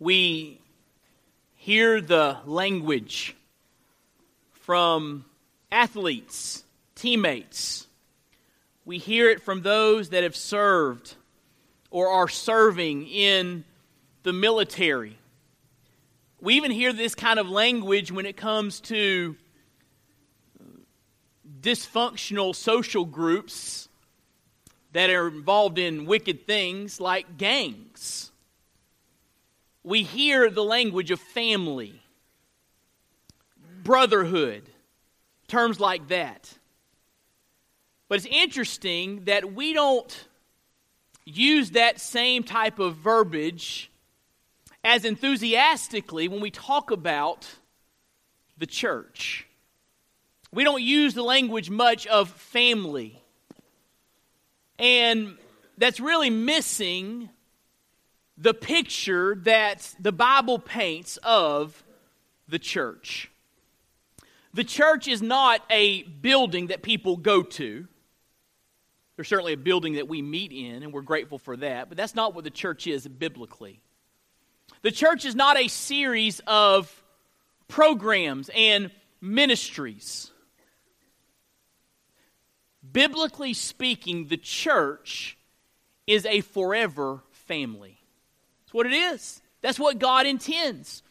we hear the language from athletes, teammates. We hear it from those that have served or are serving in the military. We even hear this kind of language when it comes to dysfunctional social groups that are involved in wicked things like gangs. We hear the language of family, brotherhood, terms like that. But it's interesting that we don't use that same type of verbiage as enthusiastically when we talk about the church. We don't use the language much of family. And that's really missing the picture that the Bible paints of the church. The church is not a building that people go to. There's certainly a building that we meet in, and we're grateful for that, but that's not what the church is biblically. The church is not a series of programs and ministries. Biblically speaking, the church is a forever family. That's what it is. That's what God intends.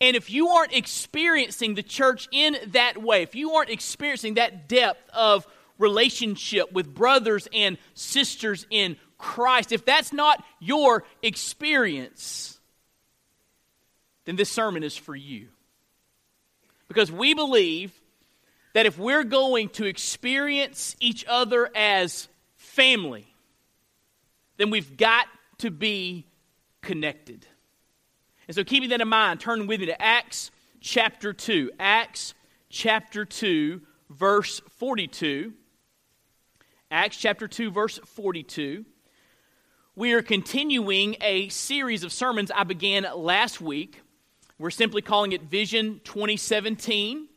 And if you aren't experiencing the church in that way, if you aren't experiencing that depth of relationship with brothers and sisters in Christ, if that's not your experience, then this sermon is for you. Because we believe that if we're going to experience each other as family, then we've got to be connected. And so, keeping that in mind, turn with me to Acts chapter 2. Acts chapter 2, verse 42. Acts chapter 2, verse 42. We are continuing a series of sermons I began last week. We're simply calling it Vision 2017.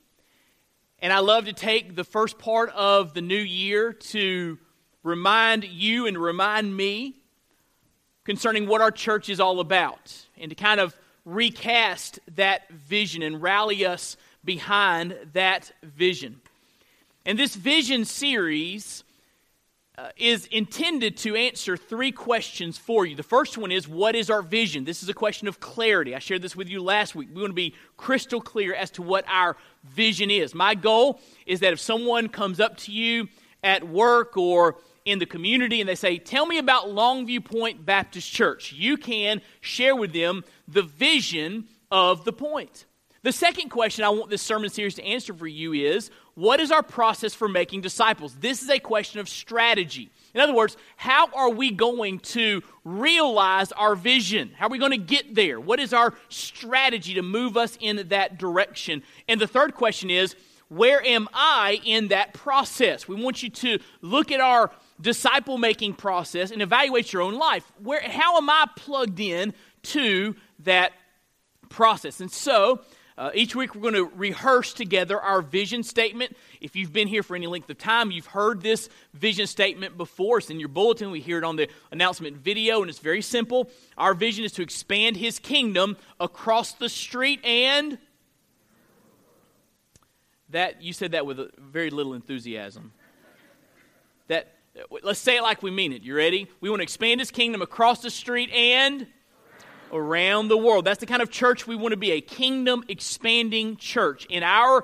And I love to take the first part of the new year to remind you and remind me concerning what our church is all about and to kind of recast that vision and rally us behind that vision. And this vision series uh, is intended to answer three questions for you. The first one is What is our vision? This is a question of clarity. I shared this with you last week. We want to be crystal clear as to what our vision is. My goal is that if someone comes up to you at work or in the community and they say, Tell me about Longview Point Baptist Church, you can share with them the vision of the point. The second question I want this sermon series to answer for you is what is our process for making disciples? This is a question of strategy. In other words, how are we going to realize our vision? How are we going to get there? What is our strategy to move us in that direction? And the third question is, where am I in that process? We want you to look at our disciple making process and evaluate your own life. Where, how am I plugged in to that process? And so, uh, each week, we're going to rehearse together our vision statement. If you've been here for any length of time, you've heard this vision statement before. It's in your bulletin. We hear it on the announcement video, and it's very simple. Our vision is to expand His kingdom across the street and. That you said that with very little enthusiasm. That let's say it like we mean it. You ready? We want to expand His kingdom across the street and around the world. That's the kind of church we want to be a kingdom expanding church. And our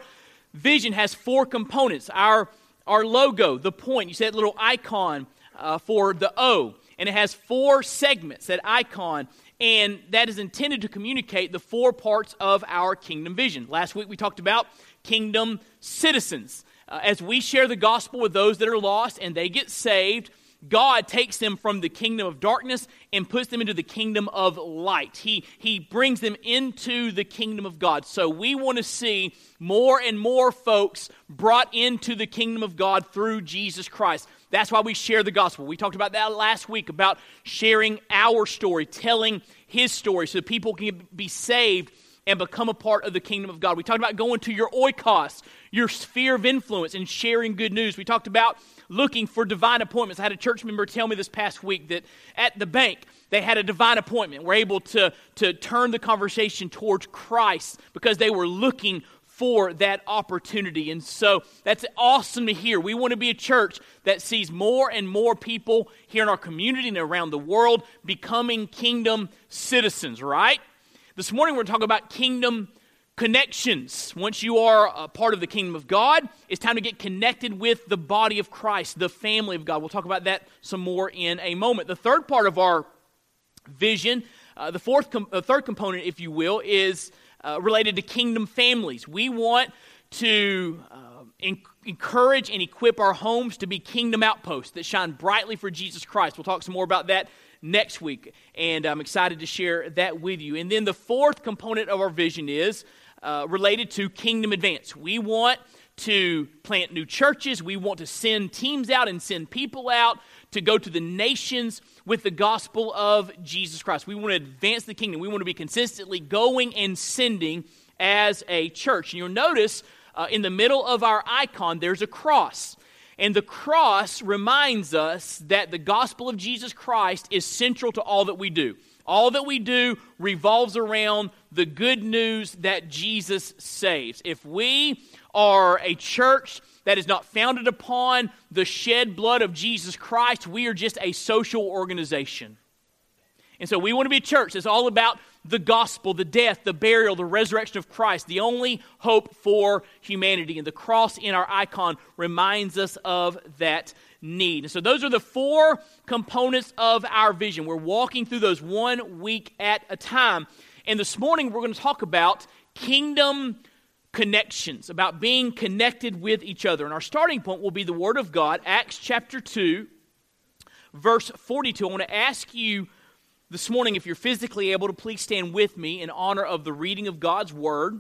vision has four components our, our logo, the point. You see that little icon uh, for the O, and it has four segments, that icon. And that is intended to communicate the four parts of our kingdom vision. Last week we talked about kingdom citizens. Uh, as we share the gospel with those that are lost and they get saved, God takes them from the kingdom of darkness and puts them into the kingdom of light. He, he brings them into the kingdom of God. So we want to see more and more folks brought into the kingdom of God through Jesus Christ. That's why we share the gospel. We talked about that last week about sharing our story, telling his story so people can be saved and become a part of the kingdom of God. We talked about going to your oikos, your sphere of influence, and sharing good news. We talked about looking for divine appointments. I had a church member tell me this past week that at the bank, they had a divine appointment. We're able to, to turn the conversation towards Christ because they were looking for that opportunity. And so that's awesome to hear. We want to be a church that sees more and more people here in our community and around the world becoming kingdom citizens, right? This morning we're talking about kingdom connections. Once you are a part of the kingdom of God, it's time to get connected with the body of Christ, the family of God. We'll talk about that some more in a moment. The third part of our vision, uh, the fourth, com- third component, if you will, is uh, related to kingdom families. We want to uh, in- encourage and equip our homes to be kingdom outposts that shine brightly for Jesus Christ. We'll talk some more about that next week, and I'm excited to share that with you. And then the fourth component of our vision is uh, related to kingdom advance. We want to plant new churches, we want to send teams out and send people out to go to the nations with the gospel of Jesus Christ. We want to advance the kingdom. We want to be consistently going and sending as a church. And you'll notice uh, in the middle of our icon, there's a cross. And the cross reminds us that the gospel of Jesus Christ is central to all that we do. All that we do revolves around the good news that Jesus saves. If we are a church that is not founded upon the shed blood of Jesus Christ, we are just a social organization. And so we want to be a church that's all about the gospel, the death, the burial, the resurrection of Christ, the only hope for humanity. And the cross in our icon reminds us of that need. And so those are the four components of our vision. We're walking through those one week at a time. And this morning we're going to talk about kingdom connections, about being connected with each other. And our starting point will be the Word of God, Acts chapter 2, verse 42. I want to ask you this morning, if you're physically able to, please stand with me in honor of the reading of God's Word.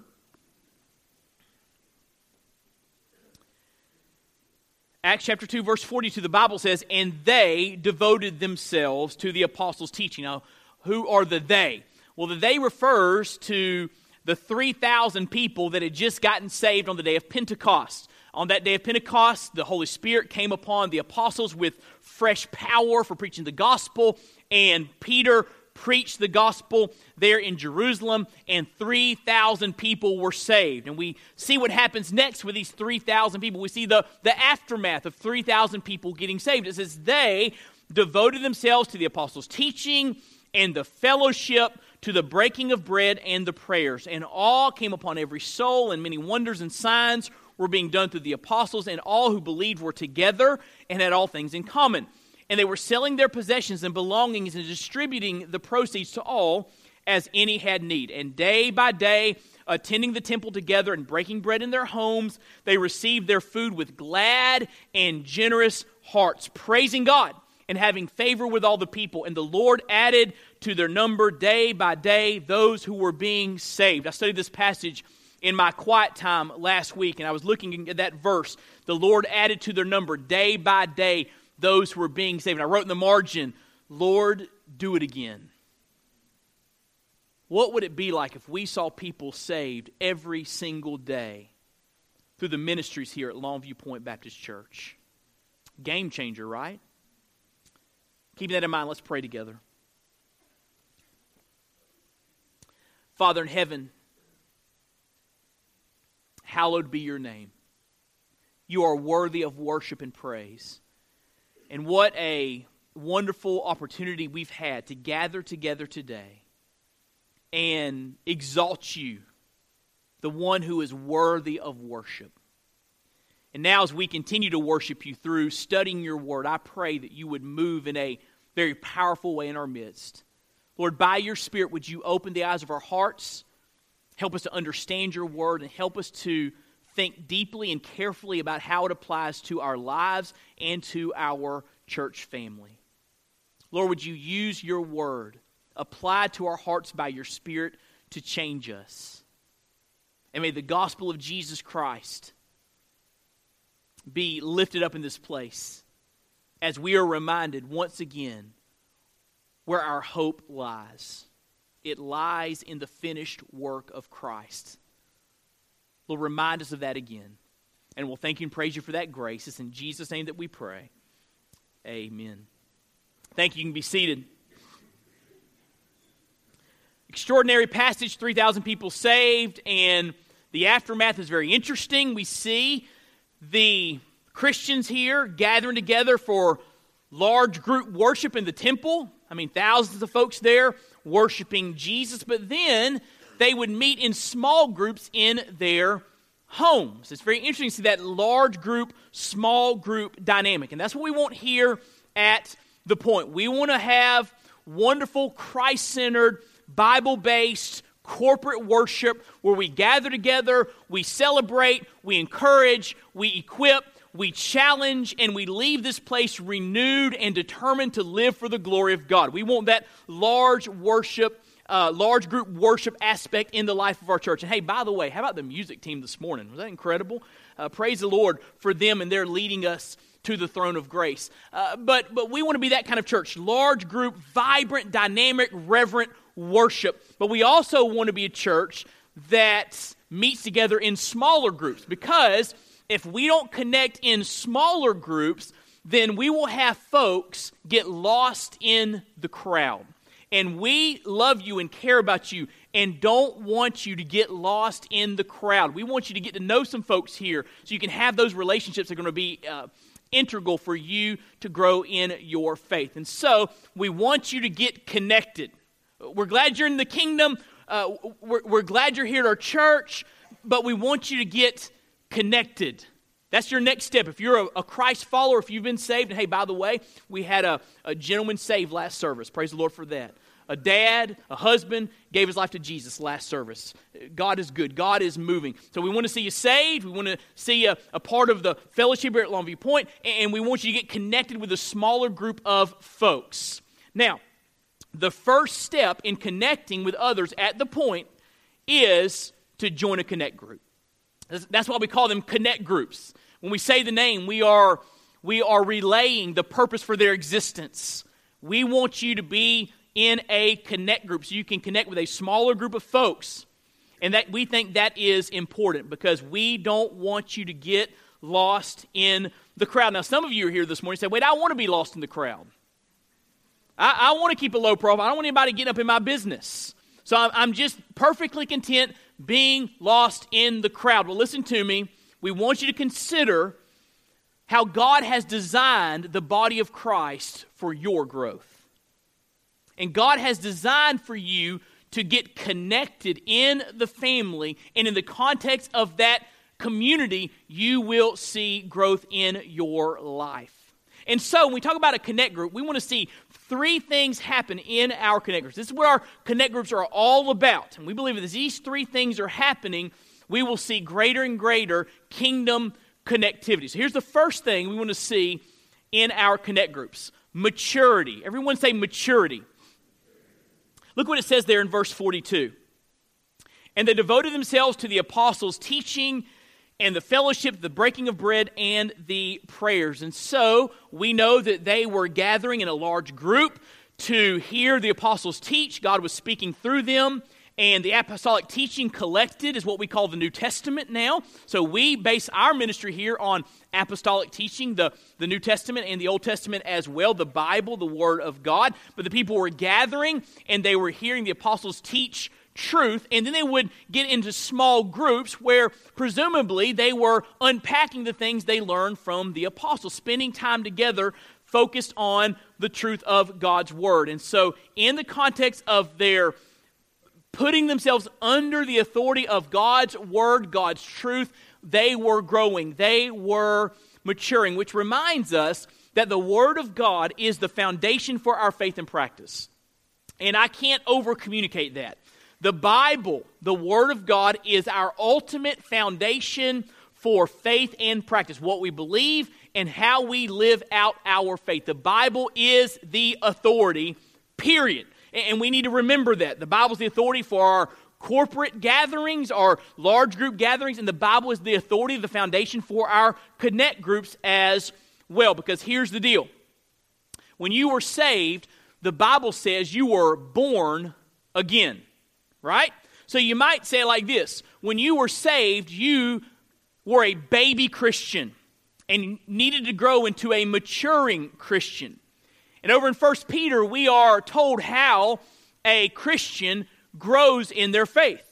Acts chapter 2, verse 42, the Bible says, And they devoted themselves to the apostles' teaching. Now, who are the they? Well, the they refers to the 3,000 people that had just gotten saved on the day of Pentecost. On that day of Pentecost, the Holy Spirit came upon the apostles with fresh power for preaching the gospel, and Peter preached the gospel there in Jerusalem, and 3,000 people were saved. And we see what happens next with these 3,000 people. We see the, the aftermath of 3,000 people getting saved. It says, They devoted themselves to the apostles' teaching and the fellowship to the breaking of bread and the prayers. And awe came upon every soul, and many wonders and signs were being done through the apostles, and all who believed were together and had all things in common. And they were selling their possessions and belongings and distributing the proceeds to all as any had need. And day by day, attending the temple together and breaking bread in their homes, they received their food with glad and generous hearts, praising God and having favor with all the people. And the Lord added to their number day by day those who were being saved. I studied this passage in my quiet time last week, and I was looking at that verse. The Lord added to their number day by day those who were being saved. And I wrote in the margin, Lord, do it again. What would it be like if we saw people saved every single day through the ministries here at Longview Point Baptist Church? Game changer, right? Keeping that in mind, let's pray together. Father in heaven, hallowed be your name. You are worthy of worship and praise. And what a wonderful opportunity we've had to gather together today and exalt you, the one who is worthy of worship. And now, as we continue to worship you through studying your word, I pray that you would move in a very powerful way in our midst. Lord, by your Spirit, would you open the eyes of our hearts, help us to understand your word, and help us to think deeply and carefully about how it applies to our lives and to our church family. Lord, would you use your word applied to our hearts by your Spirit to change us? And may the gospel of Jesus Christ be lifted up in this place as we are reminded once again where our hope lies. it lies in the finished work of Christ. Lord, remind us of that again. And we'll thank you and praise you for that grace. It's in Jesus' name that we pray. Amen. Thank you. You can be seated. Extraordinary passage 3,000 people saved, and the aftermath is very interesting. We see the Christians here gathering together for large group worship in the temple. I mean, thousands of folks there worshiping Jesus, but then they would meet in small groups in their homes. It's very interesting to see that large group, small group dynamic. And that's what we want here at the point. We want to have wonderful, Christ centered, Bible based, corporate worship where we gather together, we celebrate, we encourage, we equip, we challenge, and we leave this place renewed and determined to live for the glory of God. We want that large worship, uh, large group worship aspect in the life of our church. And hey, by the way, how about the music team this morning? Was that incredible? Uh, praise the Lord for them and they're leading us to the throne of grace. Uh, but, but we want to be that kind of church large group, vibrant, dynamic, reverent worship. But we also want to be a church that meets together in smaller groups because if we don't connect in smaller groups, then we will have folks get lost in the crowd. And we love you and care about you and don't want you to get lost in the crowd. We want you to get to know some folks here so you can have those relationships that are going to be uh, integral for you to grow in your faith. And so we want you to get connected. We're glad you're in the kingdom. Uh, we're, we're glad you're here at our church, but we want you to get connected. That's your next step. If you're a, a, Christ follower, if you've been saved, and hey, by the way, we had a, a gentleman saved last service. Praise the Lord for that. A dad, a husband, gave his life to Jesus last service. God is good. God is moving. So we want to see you saved. We want to see you a part of the fellowship here at Longview Point, and we want you to get connected with a smaller group of folks. Now, the first step in connecting with others at the point is to join a connect group. That's why we call them connect groups. When we say the name, we are, we are relaying the purpose for their existence. We want you to be in a connect group so you can connect with a smaller group of folks. And that we think that is important because we don't want you to get lost in the crowd. Now, some of you are here this morning and say, wait, I want to be lost in the crowd. I, I want to keep a low profile. I don't want anybody getting up in my business. So I'm, I'm just perfectly content being lost in the crowd. Well, listen to me. We want you to consider how God has designed the body of Christ for your growth. And God has designed for you to get connected in the family, and in the context of that community, you will see growth in your life. And so, when we talk about a connect group, we want to see three things happen in our connect groups. This is what our connect groups are all about. And we believe that these three things are happening, we will see greater and greater kingdom connectivity. So, here's the first thing we want to see in our connect groups maturity. Everyone say maturity. Look what it says there in verse 42. And they devoted themselves to the apostles' teaching and the fellowship, the breaking of bread, and the prayers. And so we know that they were gathering in a large group to hear the apostles teach. God was speaking through them. And the apostolic teaching collected is what we call the New Testament now. So we base our ministry here on apostolic teaching, the, the New Testament and the Old Testament as well, the Bible, the Word of God. But the people were gathering and they were hearing the apostles teach truth, and then they would get into small groups where presumably they were unpacking the things they learned from the apostles, spending time together focused on the truth of God's Word. And so, in the context of their putting themselves under the authority of God's word, God's truth, they were growing, they were maturing, which reminds us that the word of God is the foundation for our faith and practice. And I can't over communicate that. The Bible, the Word of God, is our ultimate foundation for faith and practice, what we believe and how we live out our faith. The Bible is the authority, period. And we need to remember that. The Bible is the authority for our corporate gatherings, our large group gatherings, and the Bible is the authority, the foundation for our connect groups as well. Because here's the deal when you were saved, the Bible says you were born again, right? So you might say like this When you were saved, you were a baby Christian and needed to grow into a maturing Christian. And over in 1 Peter, we are told how a Christian grows in their faith.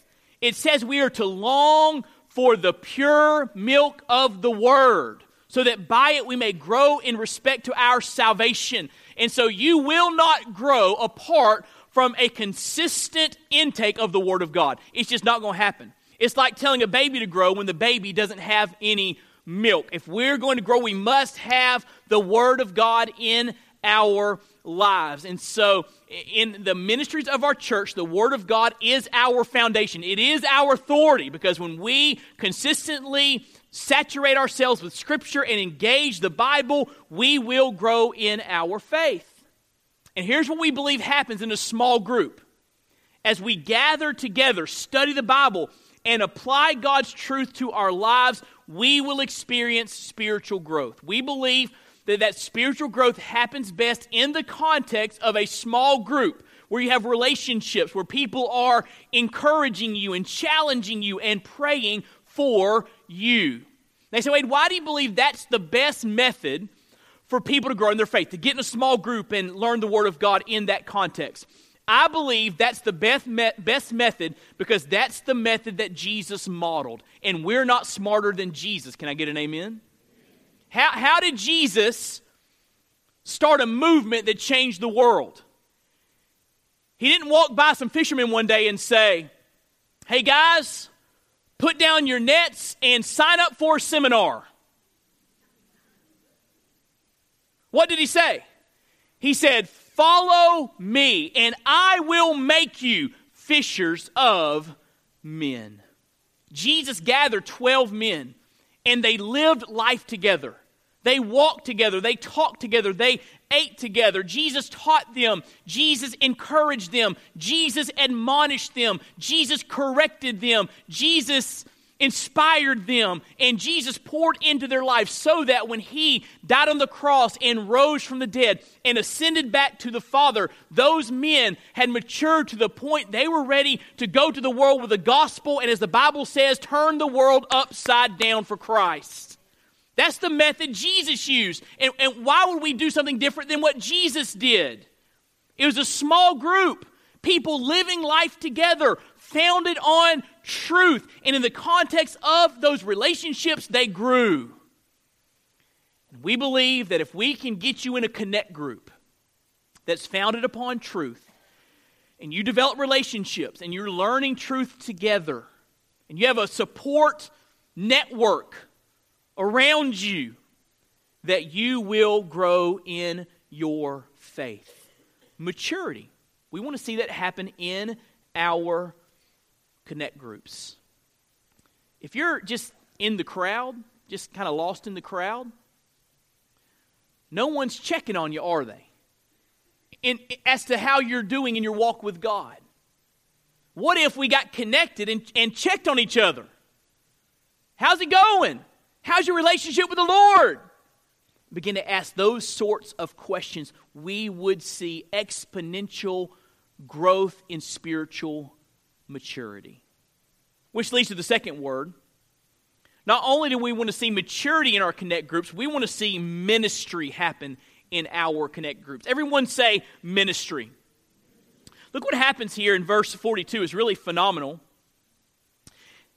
It says we are to long for the pure milk of the word, so that by it we may grow in respect to our salvation. And so you will not grow apart from a consistent intake of the word of God. It's just not going to happen. It's like telling a baby to grow when the baby doesn't have any milk. If we're going to grow, we must have the word of God in our lives. And so, in the ministries of our church, the Word of God is our foundation. It is our authority because when we consistently saturate ourselves with Scripture and engage the Bible, we will grow in our faith. And here's what we believe happens in a small group. As we gather together, study the Bible, and apply God's truth to our lives, we will experience spiritual growth. We believe that that spiritual growth happens best in the context of a small group where you have relationships, where people are encouraging you and challenging you and praying for you. They say, Wade, why do you believe that's the best method for people to grow in their faith, to get in a small group and learn the Word of God in that context? I believe that's the best, me- best method because that's the method that Jesus modeled. And we're not smarter than Jesus. Can I get an amen? How, how did Jesus start a movement that changed the world? He didn't walk by some fishermen one day and say, Hey guys, put down your nets and sign up for a seminar. What did he say? He said, Follow me, and I will make you fishers of men. Jesus gathered 12 men and they lived life together. They walked together. They talked together. They ate together. Jesus taught them. Jesus encouraged them. Jesus admonished them. Jesus corrected them. Jesus inspired them, and Jesus poured into their lives so that when He died on the cross and rose from the dead and ascended back to the Father, those men had matured to the point they were ready to go to the world with the gospel and, as the Bible says, turn the world upside down for Christ. That's the method Jesus used. And, and why would we do something different than what Jesus did? It was a small group, people living life together, founded on truth. And in the context of those relationships, they grew. We believe that if we can get you in a connect group that's founded upon truth, and you develop relationships, and you're learning truth together, and you have a support network around you, that you will grow in your faith. Maturity. We want to see that happen in our connect groups. If you're just in the crowd, just kind of lost in the crowd, no one's checking on you, are they? In, as to how you're doing in your walk with God. What if we got connected and, and checked on each other? How's it going? How's your relationship with the Lord? Begin to ask those sorts of questions. We would see exponential growth in spiritual maturity. Which leads to the second word. Not only do we want to see maturity in our connect groups, we want to see ministry happen in our connect groups. Everyone say ministry. Look what happens here in verse 42 is really phenomenal.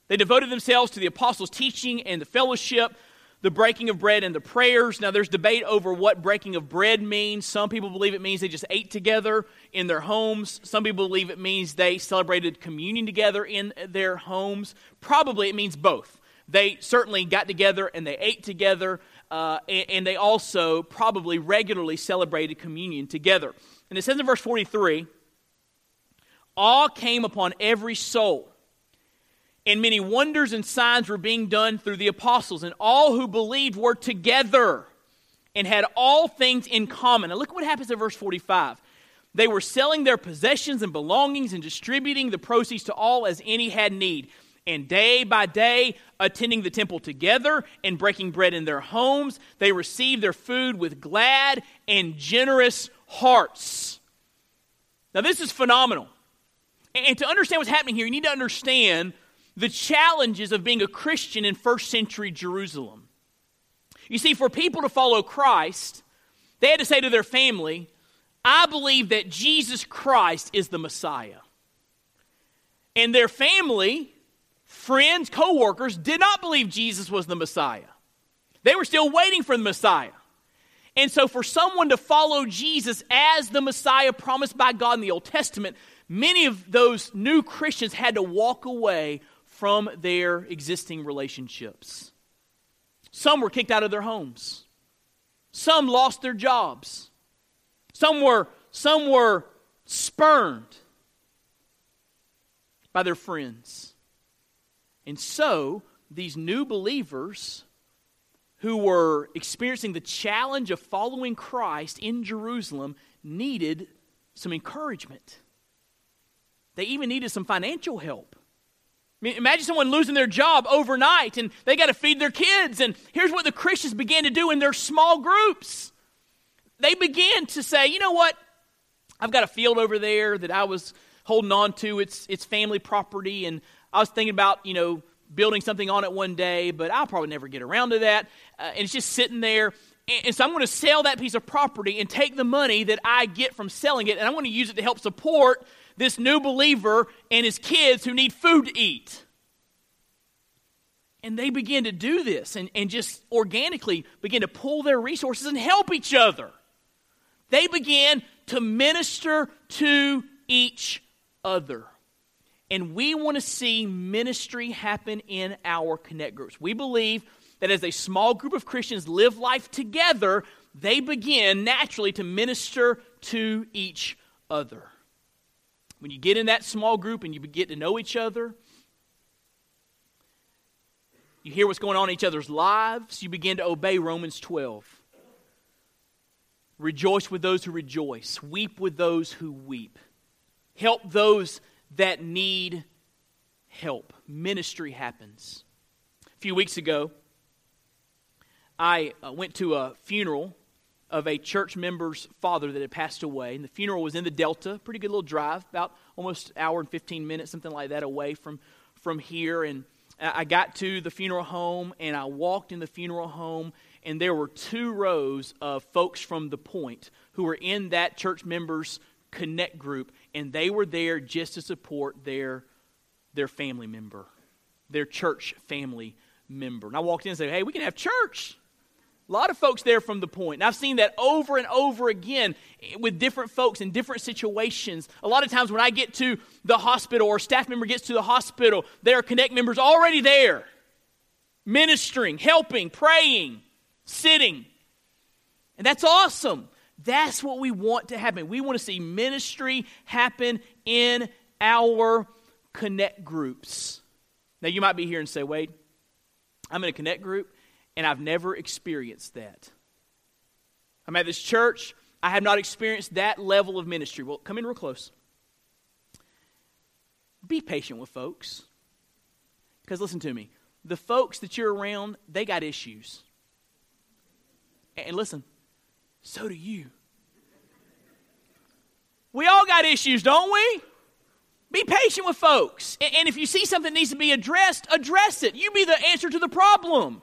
They devoted themselves to the apostles' teaching and the fellowship, the breaking of bread and the prayers. Now, there's debate over what breaking of bread means. Some people believe it means they just ate together in their homes. Some people believe it means they celebrated communion together in their homes. Probably it means both. They certainly got together and they ate together, uh, and, and they also probably regularly celebrated communion together. And it says in verse 43 awe came upon every soul and many wonders and signs were being done through the apostles, and all who believed were together and had all things in common. Now, look what happens in verse 45. They were selling their possessions and belongings and distributing the proceeds to all as any had need. And day by day, attending the temple together and breaking bread in their homes, they received their food with glad and generous hearts. Now, this is phenomenal. And to understand what's happening here, you need to understand the challenges of being a Christian in first century Jerusalem. You see, for people to follow Christ, they had to say to their family, I believe that Jesus Christ is the Messiah. And their family, friends, co workers did not believe Jesus was the Messiah. They were still waiting for the Messiah. And so, for someone to follow Jesus as the Messiah promised by God in the Old Testament, many of those new Christians had to walk away from their existing relationships. Some were kicked out of their homes, some lost their jobs, some were, some were spurned by their friends. And so, these new believers who were experiencing the challenge of following Christ in Jerusalem needed some encouragement. They even needed some financial help. Mean, imagine someone losing their job overnight and they got to feed their kids. And here's what the Christians began to do in their small groups they began to say, you know what? I've got a field over there that I was holding on to. It's, it's family property. And I was thinking about, you know, building something on it one day, but I'll probably never get around to that. Uh, and it's just sitting there. And, and so I'm going to sell that piece of property and take the money that I get from selling it, and I'm going to use it to help support this new believer and his kids who need food to eat. And they begin to do this and, and just organically begin to pull their resources and help each other. They begin to minister to each other. And we want to see ministry happen in our connect groups. We believe that as a small group of Christians live life together, they begin naturally to minister to each other. When you get in that small group and you get to know each other, you hear what's going on in each other's lives, you begin to obey Romans 12. Rejoice with those who rejoice, weep with those who weep, help those that need help. Ministry happens. A few weeks ago, I uh, went to a funeral of a church member's father that had passed away. And the funeral was in the Delta, pretty good little drive, about almost an hour and 15 minutes, something like that, away from, from here. And I got to the funeral home and I walked in the funeral home, and there were two rows of folks from the point who were in that church member's connect group and they were there just to support their, their family member, their church family member. And I walked in and said, Hey, we can have church. A lot of folks there from the point. And I've seen that over and over again with different folks in different situations. A lot of times when I get to the hospital or a staff member gets to the hospital, there are Connect members already there, ministering, helping, praying, sitting. And that's awesome. That's what we want to happen. We want to see ministry happen in our connect groups. Now, you might be here and say, Wade, I'm in a connect group and I've never experienced that. I'm at this church, I have not experienced that level of ministry. Well, come in real close. Be patient with folks. Because listen to me, the folks that you're around, they got issues. And listen, so do you. We all got issues, don't we? Be patient with folks. And if you see something needs to be addressed, address it. You be the answer to the problem.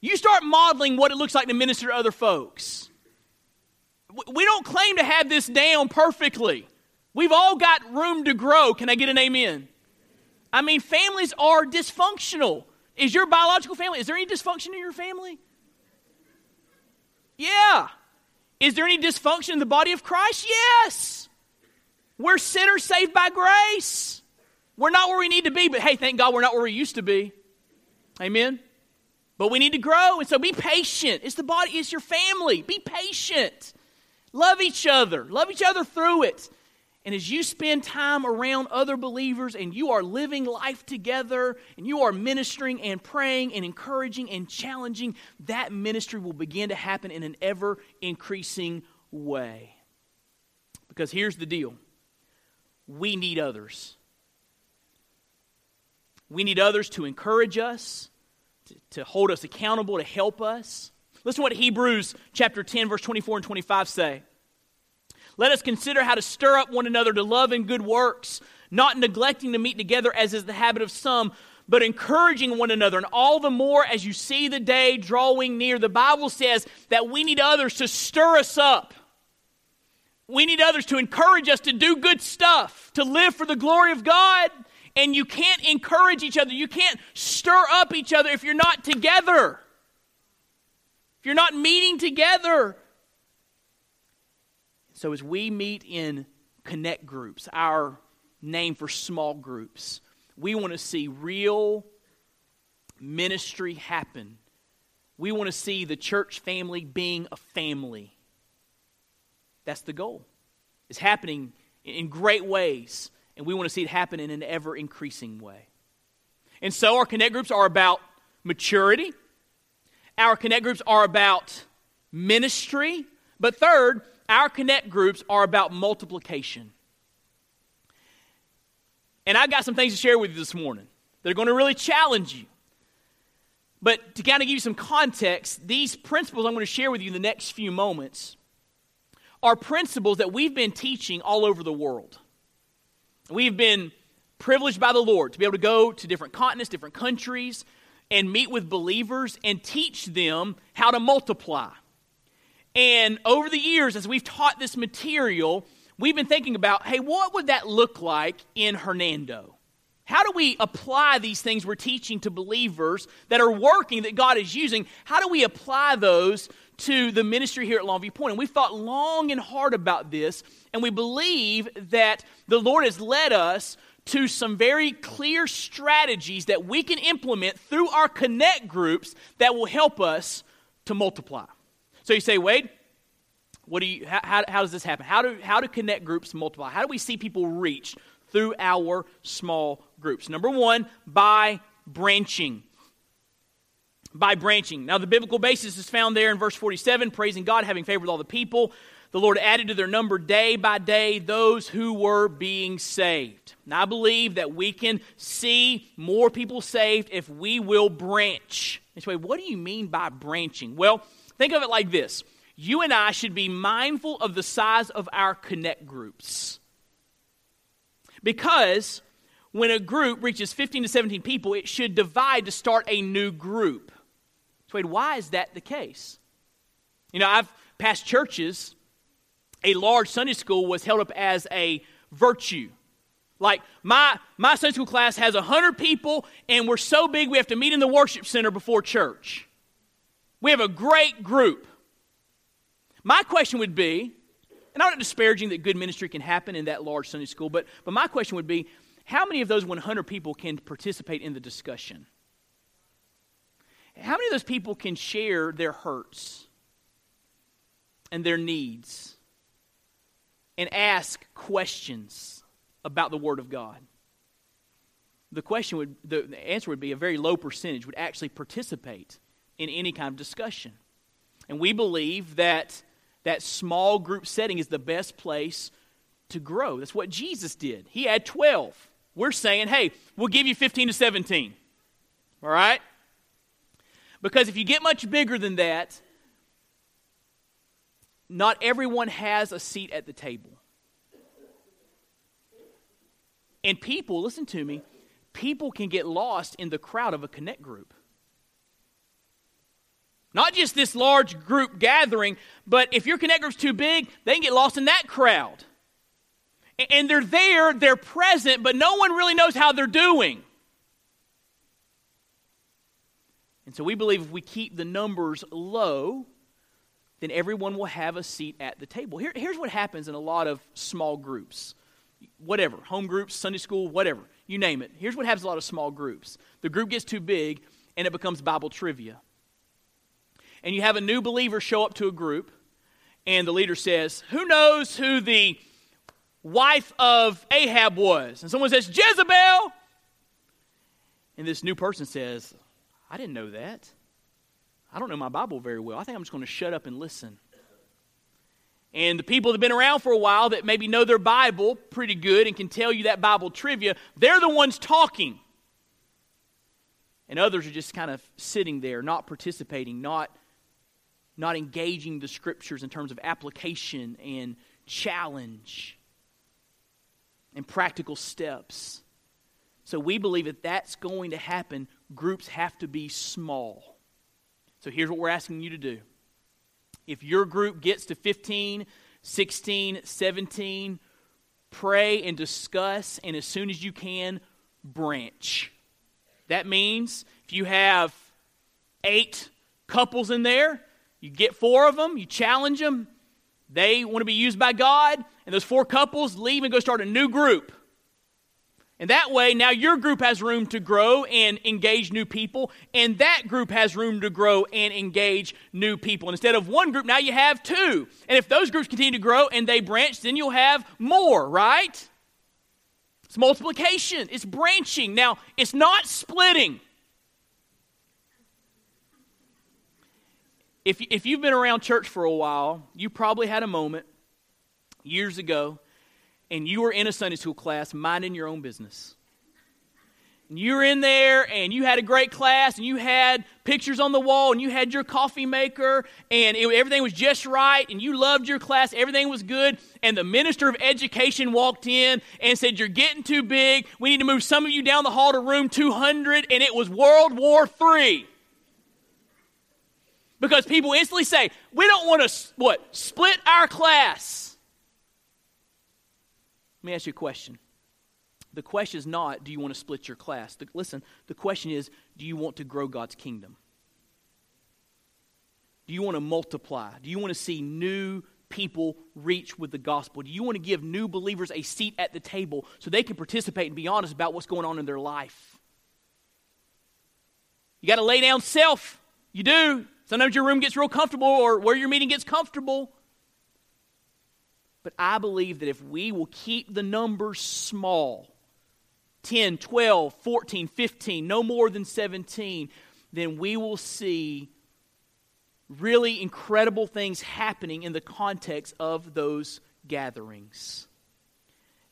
You start modeling what it looks like to minister to other folks. We don't claim to have this down perfectly. We've all got room to grow. Can I get an amen? I mean, families are dysfunctional. Is your biological family, is there any dysfunction in your family? Yeah. Is there any dysfunction in the body of Christ? Yes. We're sinners saved by grace. We're not where we need to be, but hey, thank God we're not where we used to be. Amen. But we need to grow, and so be patient. It's the body, it's your family. Be patient. Love each other. Love each other through it. And as you spend time around other believers and you are living life together and you are ministering and praying and encouraging and challenging, that ministry will begin to happen in an ever increasing way. Because here's the deal we need others. We need others to encourage us, to, hold us accountable, to help us. Listen to what Hebrews chapter 10, verse 24 and 25 say. Let us consider how to stir up one another to love and good works, not neglecting to meet together as is the habit of some, but encouraging one another. And all the more as you see the day drawing near. The Bible says that we need others to stir us up. We need others to encourage us to do good stuff, to live for the glory of God. And you can't encourage each other. You can't stir up each other if you're not together. If you're not meeting together. So, as we meet in connect groups, our name for small groups, we want to see real ministry happen. We want to see the church family being a family. That's the goal. It's happening in great ways, and we want to see it happen in an ever increasing way. And so, our connect groups are about maturity, our connect groups are about ministry, but third, our connect groups are about multiplication. And I've got some things to share with you this morning that are going to really challenge you. But to kind of give you some context, these principles I'm going to share with you in the next few moments are principles that we've been teaching all over the world. We've been privileged by the Lord to be able to go to different continents, different countries, and meet with believers and teach them how to multiply. And over the years, as we've taught this material, we've been thinking about hey, what would that look like in Hernando? How do we apply these things we're teaching to believers that are working, that God is using? How do we apply those to the ministry here at Longview Point? And we've thought long and hard about this, and we believe that the Lord has led us to some very clear strategies that we can implement through our connect groups that will help us to multiply. So you say, Wade, what do you, how, how does this happen? How do, how do connect groups multiply? How do we see people reach through our small groups? Number one, by branching. By branching. Now, the biblical basis is found there in verse 47 praising God, having favor with all the people. The Lord added to their number day by day those who were being saved. Now, I believe that we can see more people saved if we will branch. Anyway, what do you mean by branching? Well, think of it like this you and I should be mindful of the size of our connect groups. Because when a group reaches 15 to 17 people, it should divide to start a new group. So, why is that the case? You know, I've passed churches a large Sunday school was held up as a virtue. Like my my Sunday school class has 100 people and we're so big we have to meet in the worship center before church. We have a great group. My question would be, and I'm not disparaging that good ministry can happen in that large Sunday school, but, but my question would be, how many of those 100 people can participate in the discussion? How many of those people can share their hurts and their needs? and ask questions about the Word of God? The question would, the answer would be a very low percentage would actually participate in any kind of discussion. And we believe that that small group setting is the best place to grow. That's what Jesus did. He had 12. We're saying, hey, we'll give you 15 to 17. All right? Because if you get much bigger than that, not everyone has a seat at the table. And people, listen to me, people can get lost in the crowd of a connect group. Not just this large group gathering, but if your connect group's too big, they can get lost in that crowd. And they're there, they're present, but no one really knows how they're doing. And so we believe if we keep the numbers low, then everyone will have a seat at the table. Here, here's what happens in a lot of small groups whatever, home groups, Sunday school, whatever, you name it. Here's what happens a lot of small groups the group gets too big and it becomes Bible trivia. And you have a new believer show up to a group, and the leader says, Who knows who the wife of Ahab was? And someone says, Jezebel. And this new person says, I didn't know that. I don't know my Bible very well. I think I'm just going to shut up and listen. And the people that have been around for a while that maybe know their Bible pretty good and can tell you that Bible trivia, they're the ones talking. And others are just kind of sitting there, not participating, not, not engaging the scriptures in terms of application and challenge, and practical steps. So we believe that that's going to happen. Groups have to be small. So here's what we're asking you to do. If your group gets to 15, 16, 17, pray and discuss, and as soon as you can, branch. That means if you have eight couples in there, you get four of them, you challenge them, they want to be used by God, and those four couples leave and go start a new group. And that way, now your group has room to grow and engage new people, and that group has room to grow and engage new people. And instead of one group, now you have two. And if those groups continue to grow and they branch, then you'll have more, right? It's multiplication, it's branching. Now, it's not splitting. If, if you've been around church for a while, you probably had a moment years ago and you were in a Sunday school class minding your own business. And you were in there and you had a great class and you had pictures on the wall and you had your coffee maker and it, everything was just right and you loved your class, everything was good. And the minister of education walked in and said, You're getting too big. We need to move some of you down the hall to room 200. And it was World War III. Because people instantly say, We don't want to, what, split our class. Let me ask you a question. The question is not, do you want to split your class? The, listen, the question is, do you want to grow God's kingdom? Do you want to multiply? Do you want to see new people reach with the gospel? Do you want to give new believers a seat at the table so they can participate and be honest about what's going on in their life? You got to lay down self. You do. Sometimes your room gets real comfortable or where your meeting gets comfortable. But I believe that if we will keep the numbers small 10, 12, 14, 15, no more than 17 then we will see really incredible things happening in the context of those gatherings.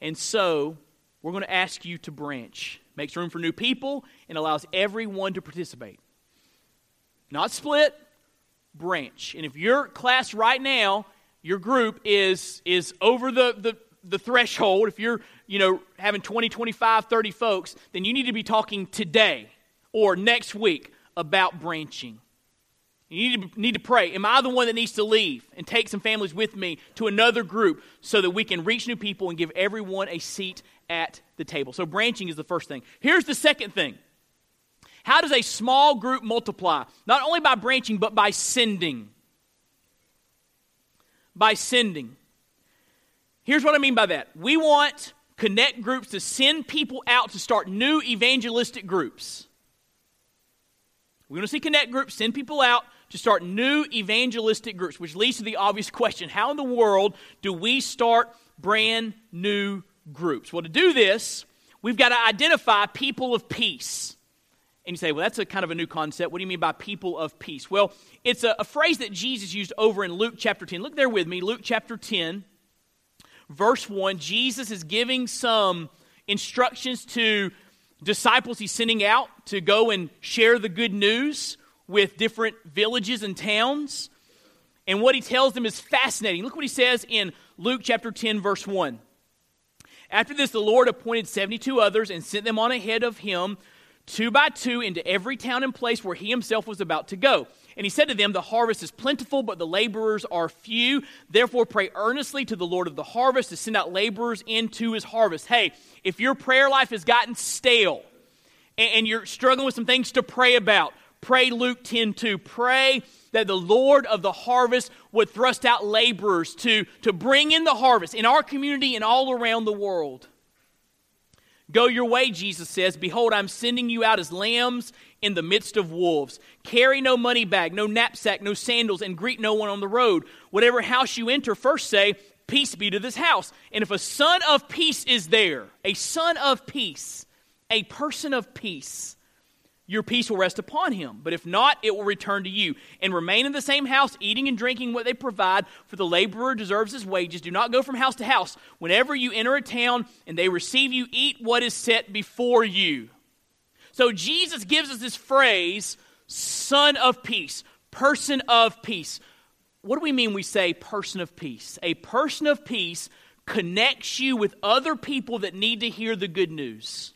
And so, we're going to ask you to branch. Makes room for new people and allows everyone to participate. Not split, branch. And if your class right now your group is is over the, the, the threshold, if you're, you know, having 20, 25, 30 folks, then you need to be talking today or next week about branching. You need to, need to pray. Am I the one that needs to leave and take some families with me to another group so that we can reach new people and give everyone a seat at the table? So, branching is the first thing. Here's the second thing How does a small group multiply? Not only by branching, but by sending by sending. Here's what I mean by that. We want connect groups to send people out to start new evangelistic groups. We want to see connect groups send people out to start new evangelistic groups, which leads to the obvious question how in the world do we start brand new groups? Well, to do this, we've got to identify people of peace. And you say, well, that's a kind of a new concept. What do you mean by people of peace? Well, it's a, a phrase that Jesus used over in Luke chapter 10. Look there with me, Luke chapter 10, verse 1. Jesus is giving some instructions to disciples he's sending out to go and share the good news with different villages and towns. And what he tells them is fascinating. Look what he says in Luke chapter 10, verse 1. After this, the Lord appointed 72 others and sent them on ahead of him two by two into every town and place where he himself was about to go. And he said to them, The harvest is plentiful, but the laborers are few. Therefore, pray earnestly to the Lord of the harvest to send out laborers into his harvest. Hey, if your prayer life has gotten stale and, you're struggling with some things to pray about, pray Luke 10 2. Pray that the Lord of the harvest would thrust out laborers to, to bring in the harvest in our community and all around the world. Go your way, Jesus says. Behold, I'm sending you out as lambs in the midst of wolves. Carry no money bag, no knapsack, no sandals, and greet no one on the road. Whatever house you enter, first say, Peace be to this house. And if a son of peace is there, a son of peace, a person of peace, your peace will rest upon him. But if not, it will return to you. And remain in the same house, eating and drinking what they provide, for the laborer deserves his wages. Do not go from house to house. Whenever you enter a town and they receive you, eat what is set before you. So Jesus gives us this phrase, son of peace, person of peace. what do we mean we say person of peace? A person of peace connects you with other people that need to hear the good news.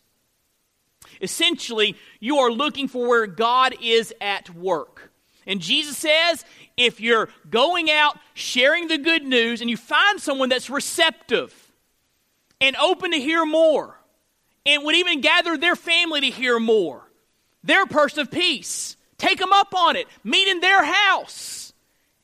Essentially, you are looking for where God is at work. And Jesus says if you're going out sharing the good news and you find someone that's receptive and open to hear more and would even gather their family to hear more, they're a person of peace. Take them up on it, meet in their house,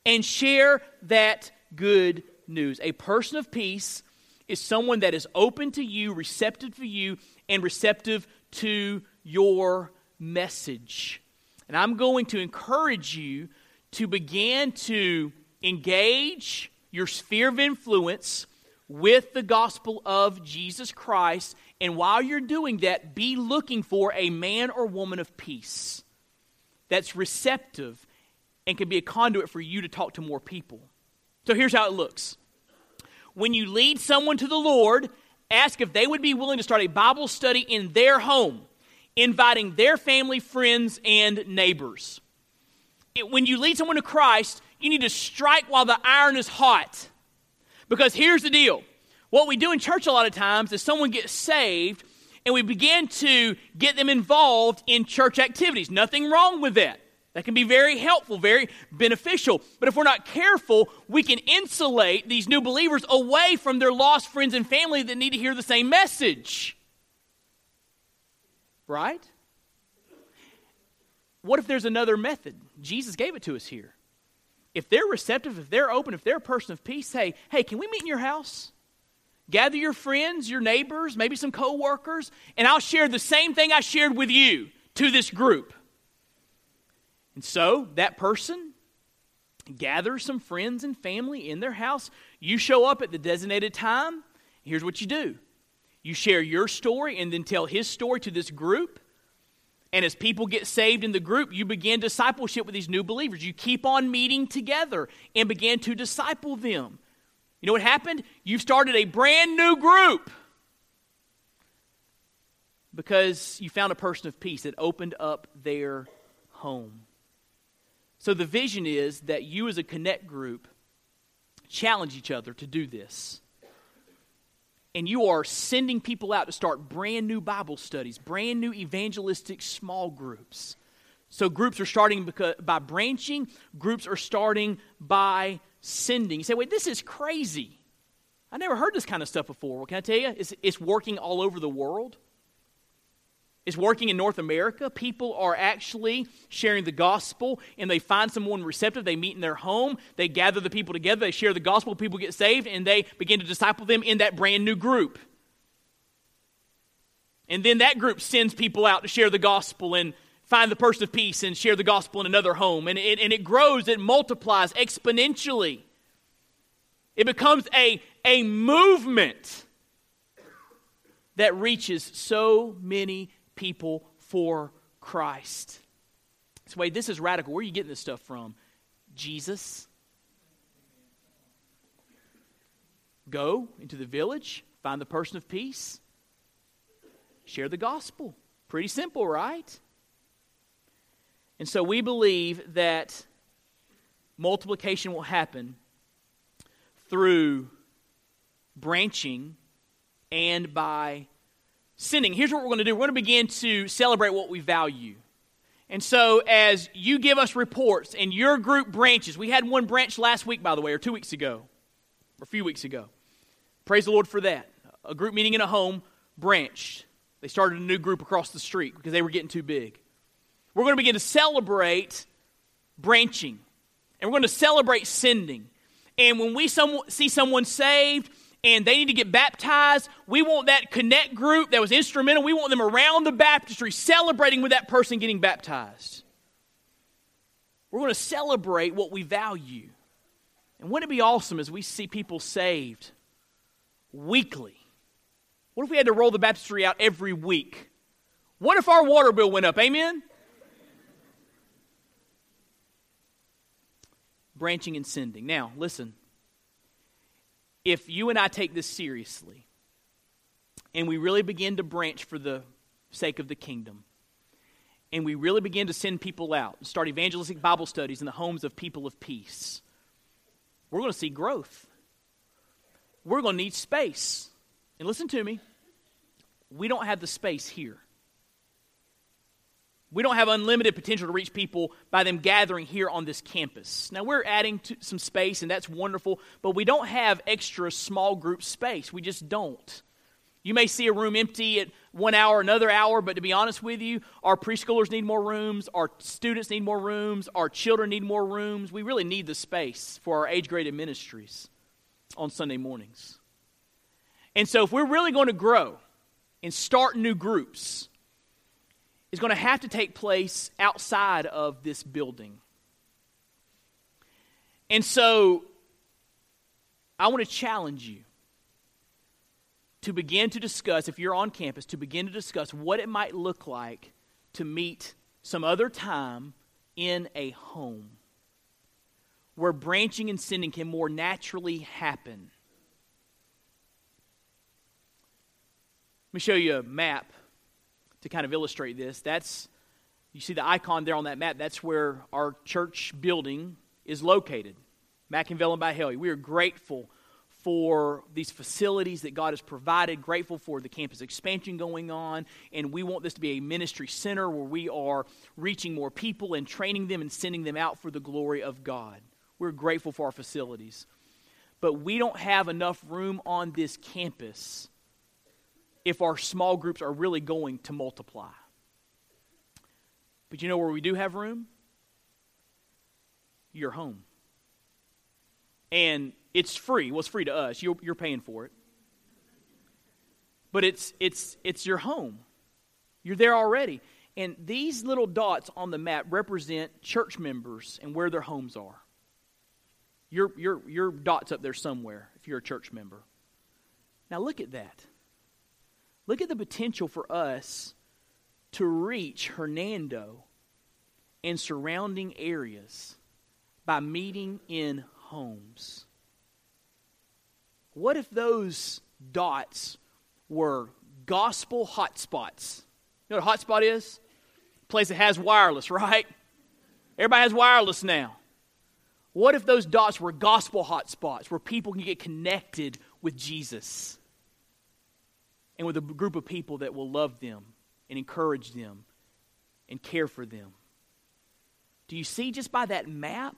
and share that good news. A person of peace is someone that is open to you, receptive to you, and receptive to your message. And I'm going to encourage you to begin to engage your sphere of influence with the gospel of Jesus Christ. And while you're doing that, be looking for a man or woman of peace that's receptive and can be a conduit for you to talk to more people. So here's how it looks when you lead someone to the Lord, ask if they would be willing to start a Bible study in their home, inviting their family, friends, and neighbors. It, when you lead someone to Christ, you need to strike while the iron is hot. Because here's the deal what we do in church a lot of times is someone gets saved and we begin to get them involved in church activities. Nothing wrong with that. That can be very helpful, very beneficial. But if we're not careful, we can insulate these new believers away from their lost friends and family that need to hear the same message. Right? What if there's another method? Jesus gave it to us here. If they're receptive, if they're open, if they're a person of peace, say, hey, can we meet in your house? Gather your friends, your neighbors, maybe some coworkers, and I'll share the same thing I shared with you to this group. And so that person gathers some friends and family in their house. You show up at the designated time. Here's what you do you share your story and then tell his story to this group. And as people get saved in the group, you begin discipleship with these new believers. You keep on meeting together and begin to disciple them. You know what happened? You've started a brand new group because you found a person of peace that opened up their home. So the vision is that you as a connect group challenge each other to do this. And you are sending people out to start brand new Bible studies, brand new evangelistic small groups. So groups are starting because, by branching, groups are starting by sending. You say, wait, this is crazy. I never heard this kind of stuff before. Well, can I tell you? It's, it's working all over the world. It's working in North America. People are actually sharing the gospel and they find someone receptive. They meet in their home. They gather the people together. They share the gospel. People get saved and they begin to disciple them in that brand new group. And then that group sends people out to share the gospel and find the person of peace and share the gospel in another home. And it, and it grows, it multiplies exponentially. It becomes a, a movement that reaches so many people for Christ. So, wait, this is radical. Where are you getting this stuff from? Jesus. Go into the village, find the person of peace, share the gospel. Pretty simple, right? And so we believe that multiplication will happen through branching and by sinning, here's what we're going to do we're going to begin to celebrate what we value. And so, as you give us reports and your group branches, we had one branch last week, by the way, or two weeks ago, or a few weeks ago. Praise the Lord for that. A group meeting in a home branched. They started a new group across the street because they were getting too big. We're going to begin to celebrate branching, and we're going to celebrate sending. And when we some, see someone saved, and they need to get baptized. We want that connect group that was instrumental. We want them around the baptistry celebrating with that person getting baptized. We're going to celebrate what we value. And wouldn't it be awesome as we see people saved weekly? What if we had to roll the baptistry out every week? What if our water bill went up? Amen? Branching and sending. Now, listen if you and I take this seriously and we really begin to branch for the sake of the kingdom, and we really begin to send people out and start evangelistic Bible studies in the homes of people of peace, we're going to see growth. We're going to need space. And listen to me, we don't have the space here. We don't have unlimited potential to reach people by them gathering here on this campus. Now, we're adding some space, and that's wonderful, but we don't have extra small group space. We just don't. You may see a room empty at one hour, another hour, but to be honest with you, our preschoolers need more rooms, our students need more rooms, our children need more rooms. We really need the space for our age graded ministries on Sunday mornings. And so, if we're really going to grow and start new groups, it's going to have to take place outside of this building. And so, I want to challenge you to begin to discuss, if you're on campus, to begin to discuss what it might look like to meet some other time in a home where branching and sending can more naturally happen. Let me show you a map to kind of illustrate this. That's you see the icon there on that map. That's where our church building is located, McIngvale and Byhalia. We are grateful for these facilities that God has provided, grateful for the campus expansion going on, and we want this to be a ministry center where we are reaching more people and training them and sending them out for the glory of God. We're grateful for our facilities. But we don't have enough room on this campus if our small groups are really going to multiply. But you know where we do have room? Your home. And it's free. Well, it's free to us. You're, you're paying for it. But it's, it's, it's your home. You're there already. And these little dots on the map represent church members and where their homes are. Your, your, your dot's up there somewhere if you're a church member. Now look at that. Look at the potential for us to reach Hernando and surrounding areas by meeting in homes. What if those dots were gospel hotspots? You know what a hotspot is? A place that has wireless, right? Everybody has wireless now. What if those dots were gospel hotspots where people can get connected with Jesus and with a group of people that will love them and encourage them and care for them? Do you see just by that map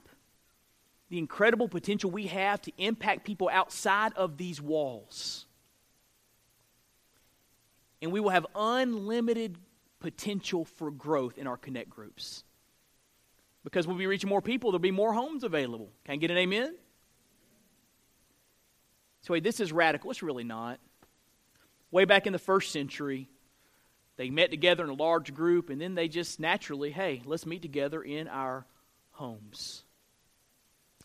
the incredible potential we have to impact people outside of these walls. And we will have unlimited potential for growth in our connect groups. Because we'll be reaching more people, there'll be more homes available. Can I get an amen? So, wait, this is radical. It's really not. Way back in the first century, they met together in a large group, and then they just naturally, hey, let's meet together in our homes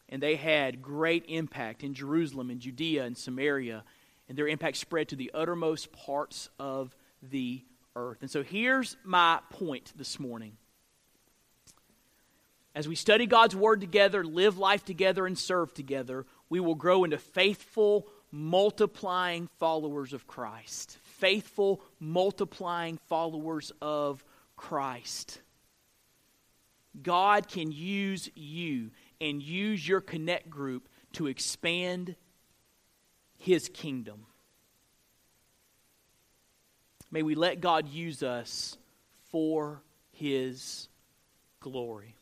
and they had great impact in Jerusalem and Judea and Samaria, and their impact spread to the uttermost parts of the earth. And so here's my point this morning. As we study God's Word together, live life together, and serve together, we will grow into faithful, multiplying followers of Christ. Faithful, multiplying followers of Christ. God can use you and use your connect group to expand his kingdom. May we let God use us for his glory.